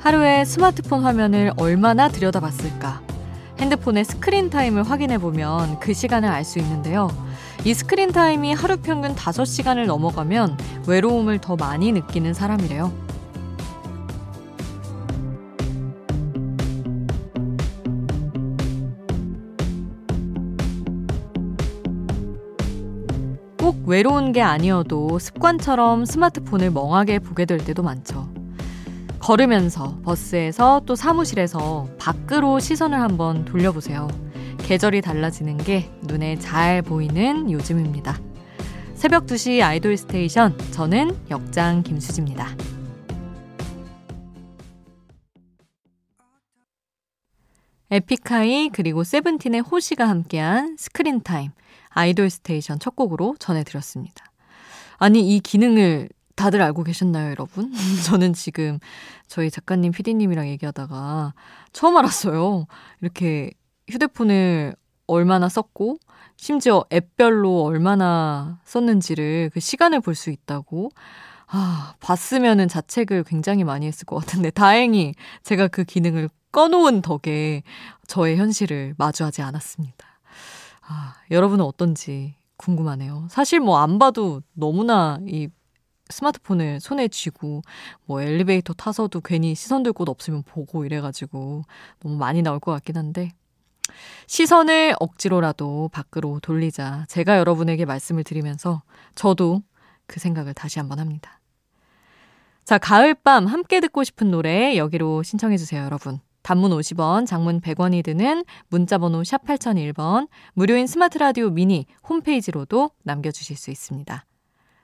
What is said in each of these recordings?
하루에 스마트폰 화면을 얼마나 들여다봤을까? 핸드폰의 스크린 타임을 확인해 보면 그 시간을 알 수 있는데요. 이 스크린 타임이 하루 평균 5시간을 넘어가면 외로움을 더 많이 느끼는 사람이래요. 꼭 외로운 게 아니어도 습관처럼 스마트폰을 멍하게 보게 될 때도 많죠. 걸으면서 버스에서 또 사무실에서 밖으로 시선을 한번 돌려보세요. 계절이 달라지는 게 눈에 잘 보이는 요즘입니다. 새벽 2시 아이돌 스테이션 저는 역장 김수지입니다. 에픽하이 그리고 세븐틴의 호시가 함께한 스크린타임 아이돌 스테이션 첫 곡으로 전해드렸습니다. 아니 이 기능을 다들 알고 계셨나요, 여러분? 저는 지금 저희 작가님, 피디님이랑 얘기하다가 처음 알았어요. 이렇게 휴대폰을 얼마나 썼고, 심지어 앱별로 얼마나 썼는지를 그 시간을 볼 수 있다고. 아, 봤으면은 자책을 굉장히 많이 했을 것 같은데, 다행히 제가 그 기능을 꺼놓은 덕에 저의 현실을 마주하지 않았습니다. 아, 여러분은 어떤지 궁금하네요. 사실 뭐 안 봐도 너무나 이 스마트폰을 손에 쥐고 뭐 엘리베이터 타서도 괜히 시선 들 곳 없으면 보고 이래가지고 너무 많이 나올 것 같긴 한데 시선을 억지로라도 밖으로 돌리자 제가 여러분에게 말씀을 드리면서 저도 그 생각을 다시 한번 합니다. 자, 가을밤 함께 듣고 싶은 노래 여기로 신청해 주세요, 여러분. 단문 50원, 장문 100원이 드는 문자번호 샵 8001번, 무료인 스마트 라디오 미니 홈페이지로도 남겨주실 수 있습니다.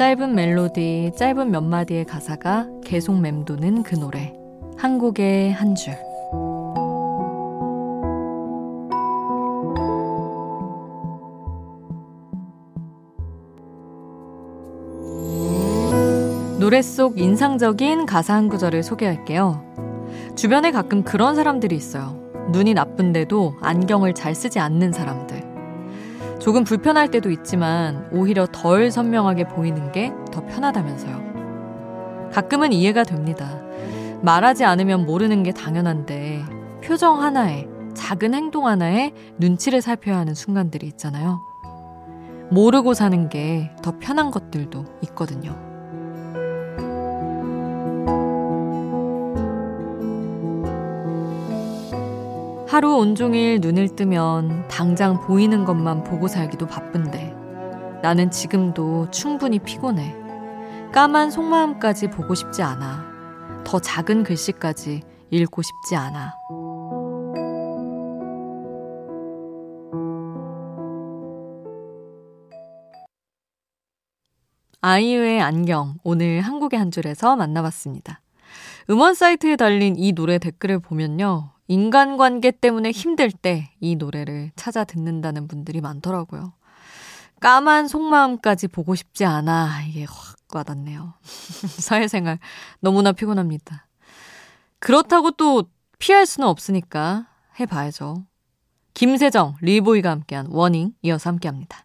짧은 멜로디, 짧은 몇 마디의 가사가 계속 맴도는 그 노래. 한 곡의 한 줄. 노래 속 인상적인 가사 한 구절을 소개할게요. 주변에 가끔 그런 사람들이 있어요. 눈이 나쁜데도 안경을 잘 쓰지 않는 사람들. 조금 불편할 때도 있지만 오히려 덜 선명하게 보이는 게 더 편하다면서요. 가끔은 이해가 됩니다. 말하지 않으면 모르는 게 당연한데 표정 하나에 작은 행동 하나에 눈치를 살펴야 하는 순간들이 있잖아요. 모르고 사는 게 더 편한 것들도 있거든요. 하루 온종일 눈을 뜨면 당장 보이는 것만 보고 살기도 바쁜데 나는 지금도 충분히 피곤해. 까만 속마음까지 보고 싶지 않아. 더 작은 글씨까지 읽고 싶지 않아. 아이유의 안경, 오늘 한국의 한 줄에서 만나봤습니다. 음원 사이트에 달린 이 노래 댓글을 보면요. 인간관계 때문에 힘들 때 이 노래를 찾아 듣는다는 분들이 많더라고요. 까만 속마음까지 보고 싶지 않아. 이게 확 와닿네요. 사회생활 너무나 피곤합니다. 그렇다고 또 피할 수는 없으니까 해봐야죠. 김세정, 릴보이가 함께한 Warning 이어서 함께합니다.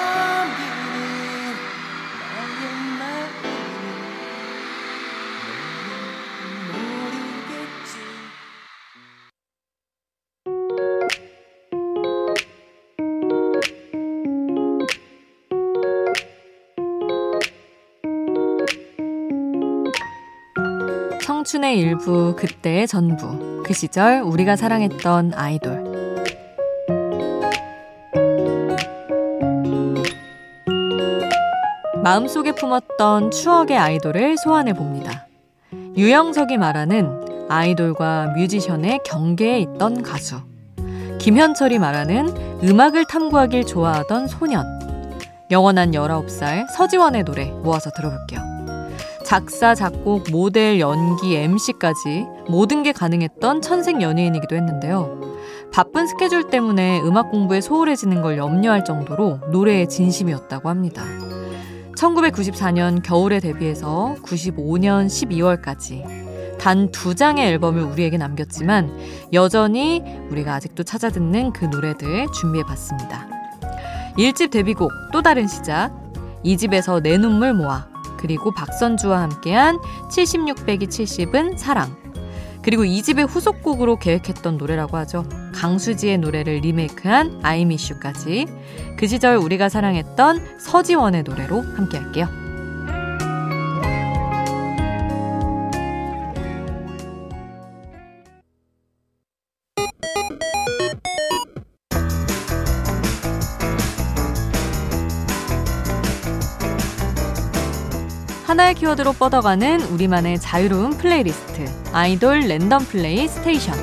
청춘의 일부, 그때의 전부. 그 시절 우리가 사랑했던 아이돌. 마음속에 품었던 추억의 아이돌을 소환해 봅니다. 유영석이 말하는 아이돌과 뮤지션의 경계에 있던 가수. 김현철이 말하는 음악을 탐구하길 좋아하던 소년. 영원한 19살 서지원의 노래 모아서 들어볼게요. 작사, 작곡, 모델, 연기, MC까지 모든 게 가능했던 천생 연예인이기도 했는데요. 바쁜 스케줄 때문에 음악 공부에 소홀해지는 걸 염려할 정도로 노래에 진심이었다고 합니다. 1994년 겨울에 데뷔해서 95년 12월까지 단 두 장의 앨범을 우리에게 남겼지만 여전히 우리가 아직도 찾아 듣는 그 노래들 준비해 봤습니다. 1집 데뷔곡 또 다른 시작, 2집에서 내 눈물 모아, 그리고 박선주와 함께한 76 빼기 70은 사랑, 그리고 이 집의 후속곡으로 계획했던 노래라고 하죠. 강수지의 노래를 리메이크한 아이미슈까지 그 시절 우리가 사랑했던 서지원의 노래로 함께 할게요. 하나의 키워드로 뻗어가는 우리만의 자유로운 플레이리스트 아이돌 랜덤 플레이 스테이션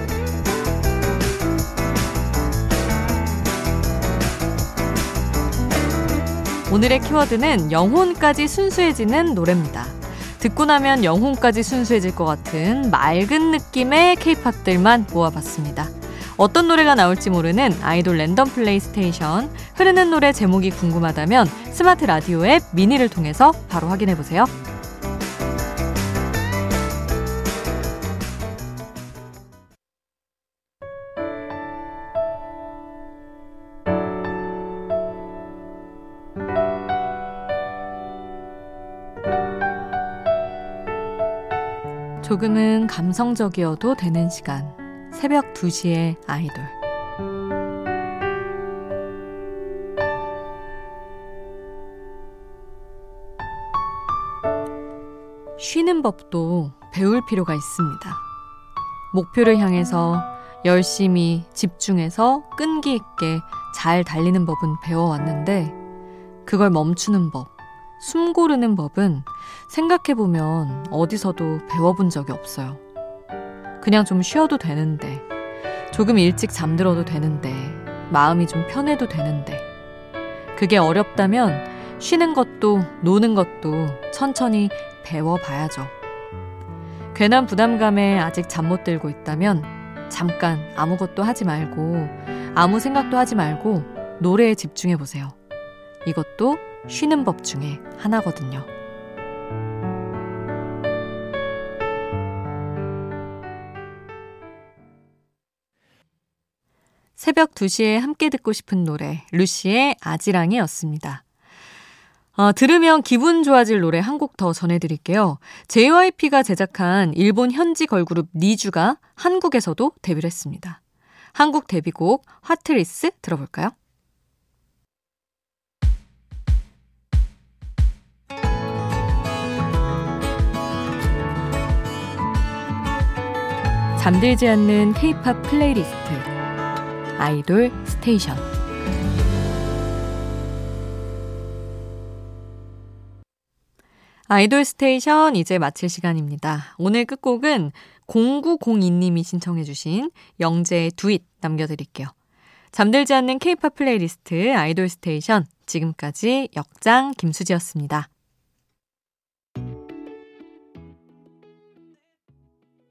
오늘의 키워드는 영혼까지 순수해지는 노래입니다. 듣고 나면 영혼까지 순수해질 것 같은 맑은 느낌의 케이팝들만 모아봤습니다. 어떤 노래가 나올지 모르는 아이돌 랜덤 플레이 스테이션 흐르는 노래 제목이 궁금하다면 스마트 라디오 앱 미니를 통해서 바로 확인해 보세요. 조금은 감성적이어도 되는 시간. 새벽 2시에 아이돌. 쉬는 법도 배울 필요가 있습니다. 목표를 향해서 열심히 집중해서 끈기 있게 잘 달리는 법은 배워왔는데 그걸 멈추는 법, 숨 고르는 법은 생각해보면 어디서도 배워본 적이 없어요. 그냥 좀 쉬어도 되는데, 조금 일찍 잠들어도 되는데, 마음이 좀 편해도 되는데, 그게 어렵다면 쉬는 것도 노는 것도 천천히 배워봐야죠. 괜한 부담감에 아직 잠 못 들고 있다면 잠깐 아무것도 하지 말고 아무 생각도 하지 말고 노래에 집중해 보세요. 이것도 쉬는 법 중에 하나거든요. 새벽 2시에 함께 듣고 싶은 노래, 루시의 아지랑이었습니다. 어, 들으면 기분 좋아질 노래 한 곡 더 전해드릴게요. JYP가 제작한 일본 현지 걸그룹 니쥬가 한국에서도 데뷔를 했습니다. 한국 데뷔곡 HEARTRIS 들어볼까요? 잠들지 않는 K-팝 플레이리스트 아이돌 스테이션 아이돌 스테이션 이제 마칠 시간입니다. 오늘 끝곡은 0902님이 신청해주신 영재의 Do It 남겨드릴게요. 잠들지 않는 K-팝 플레이리스트 아이돌 스테이션 지금까지 역장 김수지였습니다.